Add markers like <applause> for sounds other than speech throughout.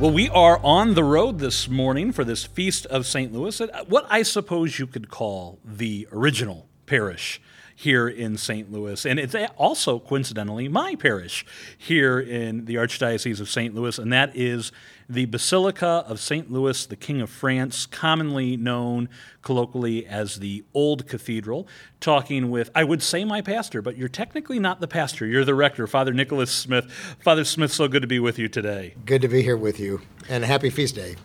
Well, we are on the road this morning for this Feast of St. Louis, at what I suppose you could call the original parish here in St. Louis. And it's also, coincidentally, my parish here in the Archdiocese of St. Louis, and that is the Basilica of St. Louis, the King of France, commonly known colloquially as the Old Cathedral, talking with, I would say my pastor, but you're technically not the pastor. You're the rector, Father Nicholas Smith. Father Smith, so good to be with you today. Good to be here with you, and happy feast day.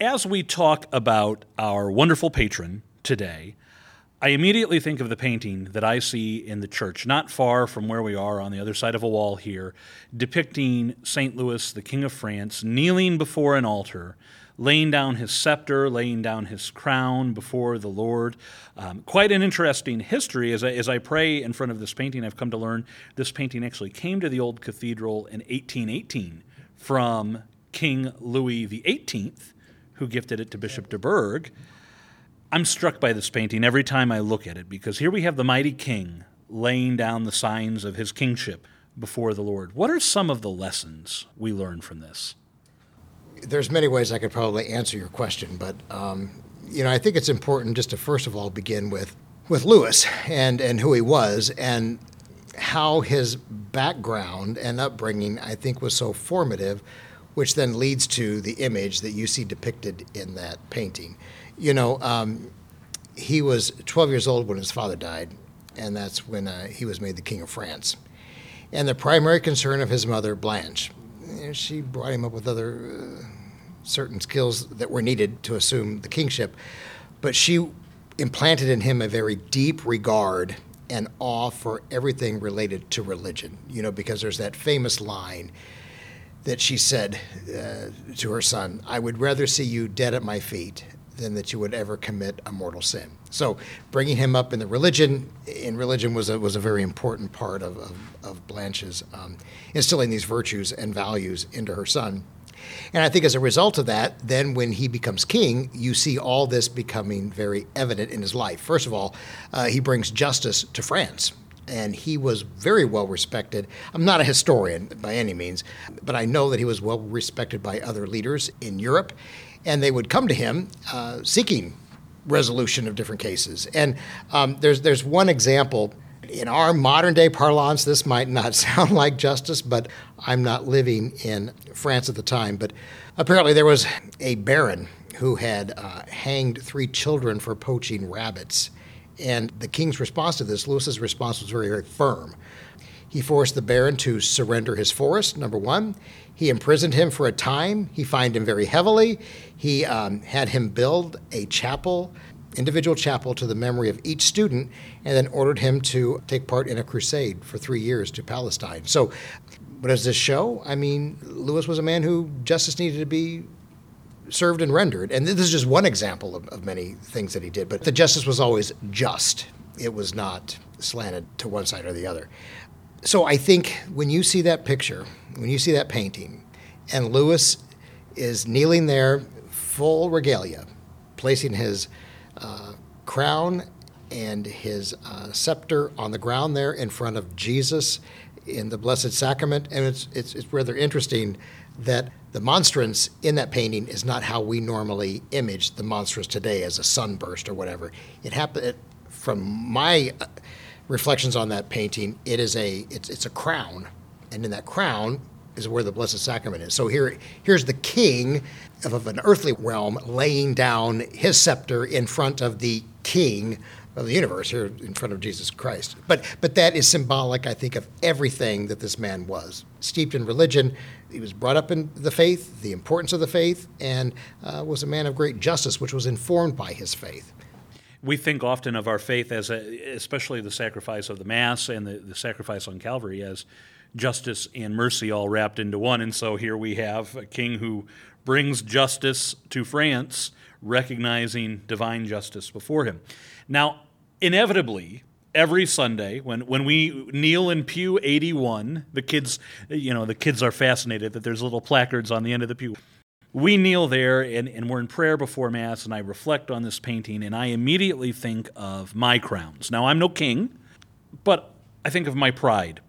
As we talk about our wonderful patron today, I immediately think of the painting that I see in the church, not far from where we are on the other side of a wall here, depicting St. Louis, the King of France, kneeling before an altar, laying down his scepter, laying down his crown before the Lord. Um, quite an interesting history. As I, as I pray in front of this painting, I've come to learn this painting actually came to the old cathedral in 1818 from King Louis XVIII, who gifted it to Bishop DuBourg. I'm struck by this painting every time I look at it because here we have the mighty king laying down the signs of his kingship before the Lord. What are some of the lessons we learn from this? There's many ways I could probably answer your question, but um, you know I think it's important just to first of all begin with with Louis and and who he was and how his background and upbringing I think was so formative, which then leads to the image that you see depicted in that painting. You know, um, he was 12 years old when his father died, and that's when uh, he was made the King of France. And the primary concern of his mother, Blanche, she brought him up with other uh, certain skills that were needed to assume the kingship, but she implanted in him a very deep regard and awe for everything related to religion. You know, because there's that famous line that she said uh, to her son, I would rather see you dead at my feet than that you would ever commit a mortal sin. So bringing him up in the religion, in religion was a, was a very important part of, of, of Blanche's um, instilling these virtues and values into her son. And I think as a result of that, then when he becomes king, you see all this becoming very evident in his life. First of all, uh, he brings justice to France and he was very well respected. I'm not a historian by any means, but I know that he was well respected by other leaders in Europe and they would come to him uh, seeking resolution of different cases. And um, there's there's one example. In our modern day parlance, this might not <laughs> sound like justice, but I'm not living in France at the time. But apparently, there was a baron who had uh, hanged three children for poaching rabbits. And the king's response to this, Louis's response was very, very firm. He forced the baron to surrender his forest, number one. He imprisoned him for a time. He fined him very heavily. He um, had him build a chapel, individual chapel, to the memory of each student, and then ordered him to take part in a crusade for three years to Palestine. So, what does this show? I mean, Louis was a man who justice needed to be served and rendered. And this is just one example of, of many things that he did. But the justice was always just, it was not slanted to one side or the other so I think when you see that picture, when you see that painting, and Louis is kneeling there, full regalia, placing his uh, crown and his uh, scepter on the ground there in front of Jesus in the Blessed Sacrament, and it's, it's it's rather interesting that the monstrance in that painting is not how we normally image the monstrance today as a sunburst or whatever. It happened from my uh, reflections on that painting, it is a it's it's a crown, and in that crown is where the Blessed Sacrament is. So here here's the king of, of an earthly realm laying down his scepter in front of the king of the universe here in front of Jesus Christ. But but that is symbolic, I think, of everything that this man was. Steeped in religion, he was brought up in the faith, the importance of the faith, and uh, was a man of great justice, which was informed by his faith we think often of our faith as, a, especially the sacrifice of the Mass and the, the sacrifice on Calvary, as justice and mercy all wrapped into one. And so here we have a king who brings justice to France, recognizing divine justice before him. Now, inevitably, every Sunday when, when we kneel in pew 81, the kids, you know, the kids are fascinated that there's little placards on the end of the pew we kneel there and, and we're in prayer before Mass, and I reflect on this painting, and I immediately think of my crowns. Now, I'm no king, but I think of my pride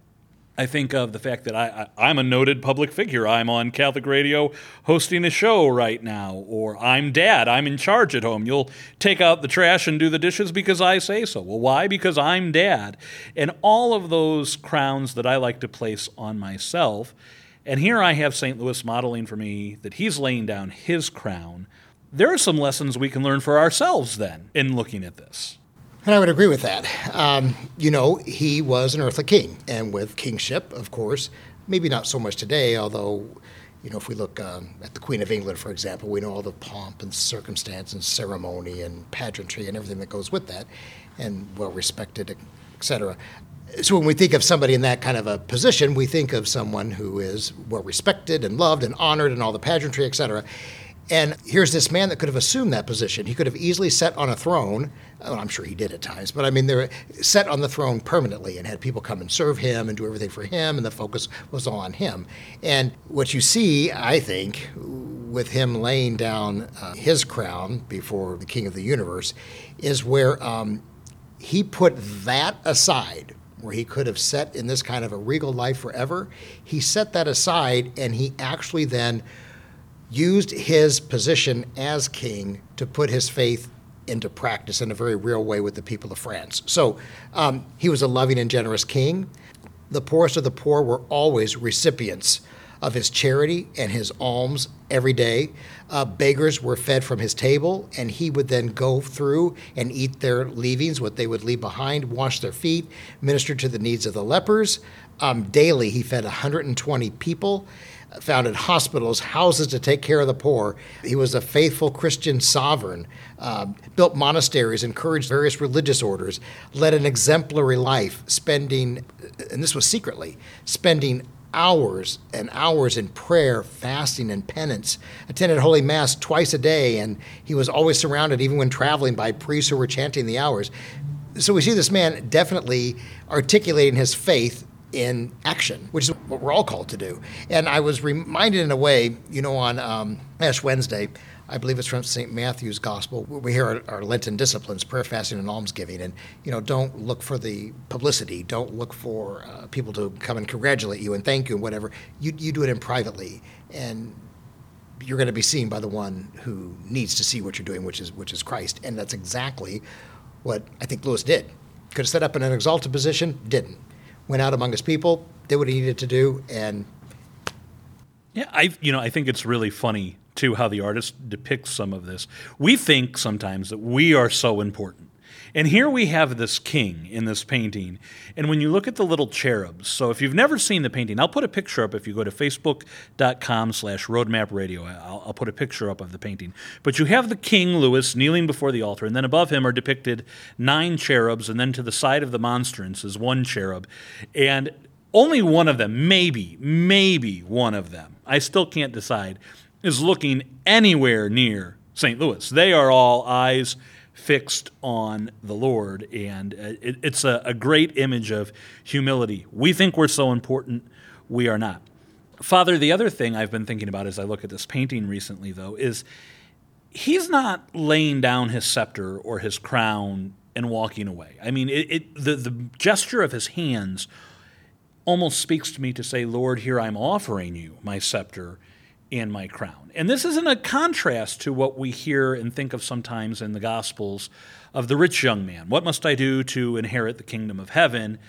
I think of the fact that I, I, am a noted public figure. I'm on Catholic radio hosting a show right now, or I'm dad, I'm in charge at home. You'll take out the trash and do the dishes because I say so. Well, why? Because I'm dad. And all of those crowns that I like to place on myself. And here I have St. Louis modeling for me that he's laying down his crown. There are some lessons we can learn for ourselves then in looking at this. And I would agree with that. Um, you know, he was an earthly king, and with kingship, of course, maybe not so much today, although, you know, if we look um, at the Queen of England, for example, we know all the pomp and circumstance and ceremony and pageantry and everything that goes with that, and well respected, etc. So when we think of somebody in that kind of a position, we think of someone who is well respected and loved and honored and all the pageantry, etc. And here's this man that could have assumed that position. He could have easily sat on a throne. Well, I'm sure he did at times, but I mean, they're set on the throne permanently and had people come and serve him and do everything for him, and the focus was all on him. And what you see, I think, with him laying down uh, his crown before the king of the universe, is where um, he put that aside where he could have set in this kind of a regal life forever. He set that aside and he actually then used his position as king to put his faith into practice in a very real way with the people of France. So um, he was a loving and generous king. The poorest of the poor were always recipients of his charity and his alms every day. Uh, beggars were fed from his table, and he would then go through and eat their leavings, what they would leave behind, wash their feet, minister to the needs of the lepers. Um, daily, he fed 120 people founded hospitals, houses to take care of the poor. He was a faithful Christian sovereign, uh, built monasteries, encouraged various religious orders, led an exemplary life, spending, and this was secretly, spending hours and hours in prayer, fasting, and penance. Attended Holy Mass twice a day, and he was always surrounded, even when traveling, by priests who were chanting the hours. So we see this man definitely articulating his faith in action, which is what we're all called to do. And I was reminded in a way, you know, on um, Ash Wednesday, I believe it's from St. Matthew's Gospel. We hear our, our, Lenten disciplines, prayer, fasting, and almsgiving. And, you know, don't look for the publicity. Don't look for uh, people to come and congratulate you and thank you and whatever. You, you do it in privately. And you're going to be seen by the one who needs to see what you're doing, which is, which is Christ. And that's exactly what I think Louis did. Could have set up in an exalted position, didn't went out among his people, did what he needed to do, and yeah, I you know I think it's really funny too how the artist depicts some of this. We think sometimes that we are so important and here we have this king in this painting. And when you look at the little cherubs, so if you've never seen the painting, I'll put a picture up if you go to facebook.com slash roadmap radio. I'll, I'll put a picture up of the painting. But you have the king, Louis, kneeling before the altar, and then above him are depicted nine cherubs, and then to the side of the monstrance is one cherub. And only one of them, maybe, maybe one of them, I still can't decide, is looking anywhere near St. Louis. They are all eyes fixed on the Lord. And uh, it, it's a, a great image of humility. We think we're so important, we are not. Father, the other thing I've been thinking about as I look at this painting recently, though, is he's not laying down his scepter or his crown and walking away. I mean, it, it, the, the gesture of his hands almost speaks to me to say, Lord, here I'm offering you my scepter and my crown. And this isn't a contrast to what we hear and think of sometimes in the Gospels of the rich young man. What must I do to inherit the kingdom of heaven?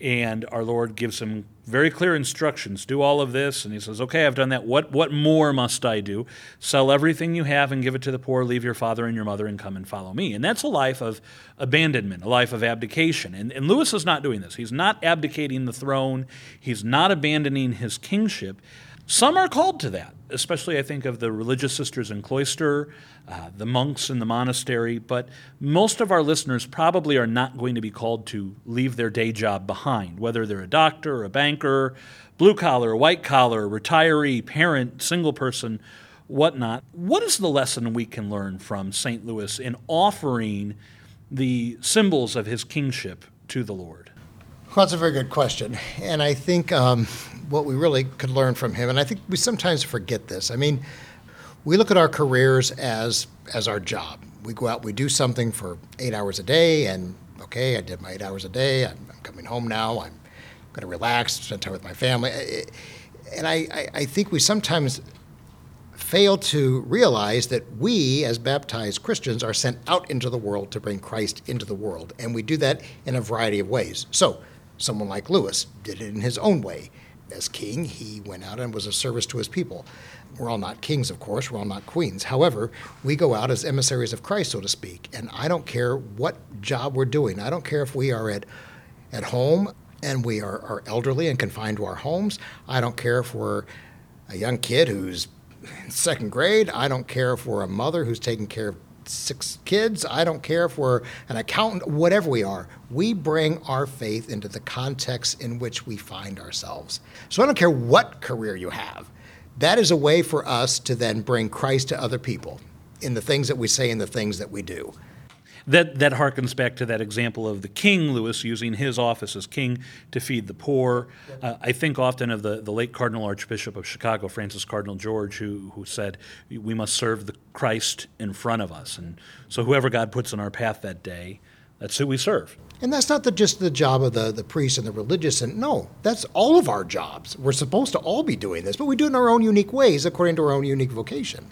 And our Lord gives him very clear instructions do all of this. And he says, Okay, I've done that. What, what more must I do? Sell everything you have and give it to the poor, leave your father and your mother, and come and follow me. And that's a life of abandonment, a life of abdication. And, and Louis is not doing this. He's not abdicating the throne, he's not abandoning his kingship. Some are called to that, especially I think of the religious sisters in cloister, uh, the monks in the monastery, but most of our listeners probably are not going to be called to leave their day job behind, whether they're a doctor, a banker, blue collar, white collar, retiree, parent, single person, whatnot. What is the lesson we can learn from St. Louis in offering the symbols of his kingship to the Lord? Well, that's a very good question. And I think um, what we really could learn from him, and I think we sometimes forget this. I mean, we look at our careers as as our job. We go out, we do something for eight hours a day, and okay, I did my eight hours a day. I'm, I'm coming home now. I'm going to relax, spend time with my family. And I, I, I think we sometimes fail to realize that we, as baptized Christians, are sent out into the world to bring Christ into the world. And we do that in a variety of ways. So, someone like Louis did it in his own way. As king, he went out and was of service to his people. We're all not kings, of course, we're all not queens. However, we go out as emissaries of Christ, so to speak. And I don't care what job we're doing, I don't care if we are at, at home and we are, are elderly and confined to our homes. I don't care if we're a young kid who's <laughs> in second grade. I don't care if we're a mother who's taking care of six kids. I don't care if we're an accountant, whatever we are. We bring our faith into the context in which we find ourselves. So I don't care what career you have. That is a way for us to then bring Christ to other people in the things that we say and the things that we do that that harkens back to that example of the king Louis using his office as king to feed the poor. Uh, I think often of the, the late Cardinal Archbishop of Chicago, Francis Cardinal George, who who said we must serve the Christ in front of us, and so whoever God puts in our path that day, that's who we serve. And that's not the, just the job of the, the priest and the religious. And no, that's all of our jobs. We're supposed to all be doing this, but we do it in our own unique ways according to our own unique vocation.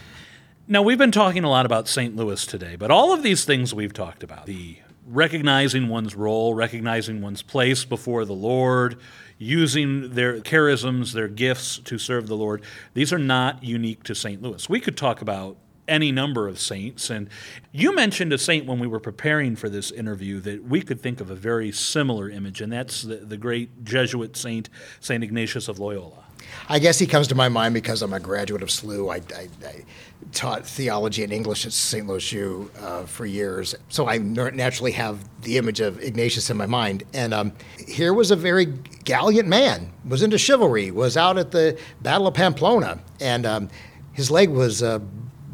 Now, we've been talking a lot about St. Louis today, but all of these things we've talked about the recognizing one's role, recognizing one's place before the Lord, using their charisms, their gifts to serve the Lord, these are not unique to St. Louis. We could talk about any number of saints. And you mentioned a saint when we were preparing for this interview that we could think of a very similar image, and that's the, the great Jesuit saint, St. Ignatius of Loyola. I guess he comes to my mind because I'm a graduate of SLU. I, I, I taught theology and English at St. Louis U uh, for years, so I naturally have the image of Ignatius in my mind. And um, here was a very gallant man, was into chivalry, was out at the Battle of Pamplona, and um, his leg was uh,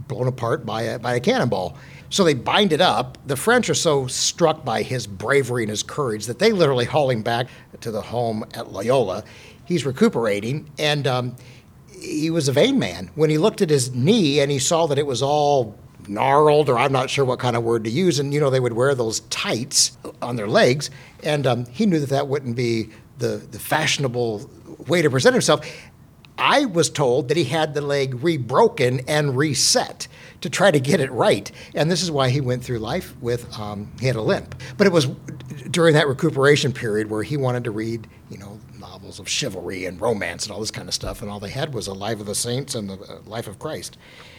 blown apart by a, by a cannonball. So they bind it up. The French are so struck by his bravery and his courage that they literally haul him back to the home at Loyola he's recuperating, and um, he was a vain man. When he looked at his knee and he saw that it was all gnarled, or I'm not sure what kind of word to use, and you know they would wear those tights on their legs, and um, he knew that that wouldn't be the the fashionable way to present himself. I was told that he had the leg rebroken and reset to try to get it right, and this is why he went through life with um, he had a limp. But it was during that recuperation period where he wanted to read, you know, novels of chivalry and romance and all this kind of stuff, and all they had was a Life of the Saints and the uh, Life of Christ.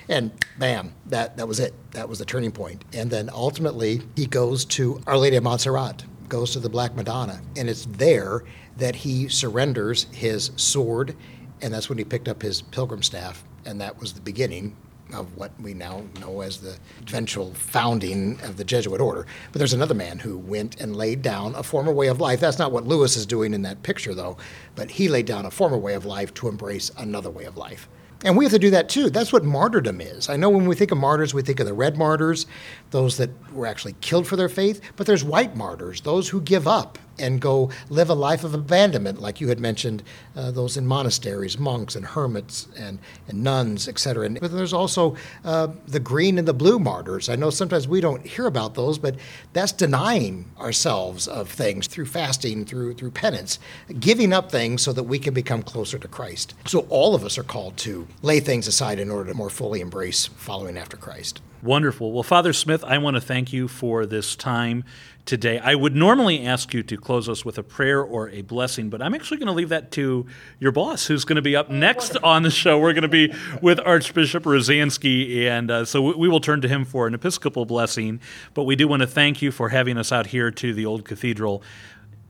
And bam, that, that was it. That was the turning point. And then ultimately, he goes to Our Lady of Montserrat, goes to the Black Madonna, and it's there that he surrenders his sword, and that's when he picked up his pilgrim staff, and that was the beginning of what we now know as the eventual founding of the Jesuit order. But there's another man who went and laid down a former way of life. That's not what Louis is doing in that picture, though, but he laid down a former way of life to embrace another way of life. And we have to do that too. That's what martyrdom is. I know when we think of martyrs, we think of the red martyrs, those that were actually killed for their faith, but there's white martyrs, those who give up and go live a life of abandonment, like you had mentioned, uh, those in monasteries, monks and hermits and, and nuns, etc. And but there's also uh, the green and the blue martyrs. I know sometimes we don't hear about those, but that's denying ourselves of things through fasting, through through penance, giving up things so that we can become closer to Christ. So all of us are called to lay things aside in order to more fully embrace following after Christ. Wonderful. Well, Father Smith, I want to thank you for this time today. I would normally ask you to close us with a prayer or a blessing, but I'm actually going to leave that to your boss, who's going to be up next on the show. We're going to be with Archbishop Rozanski, and uh, so we will turn to him for an Episcopal blessing. But we do want to thank you for having us out here to the Old Cathedral.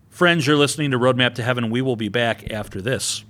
Friends, you're listening to Roadmap to Heaven. We will be back after this.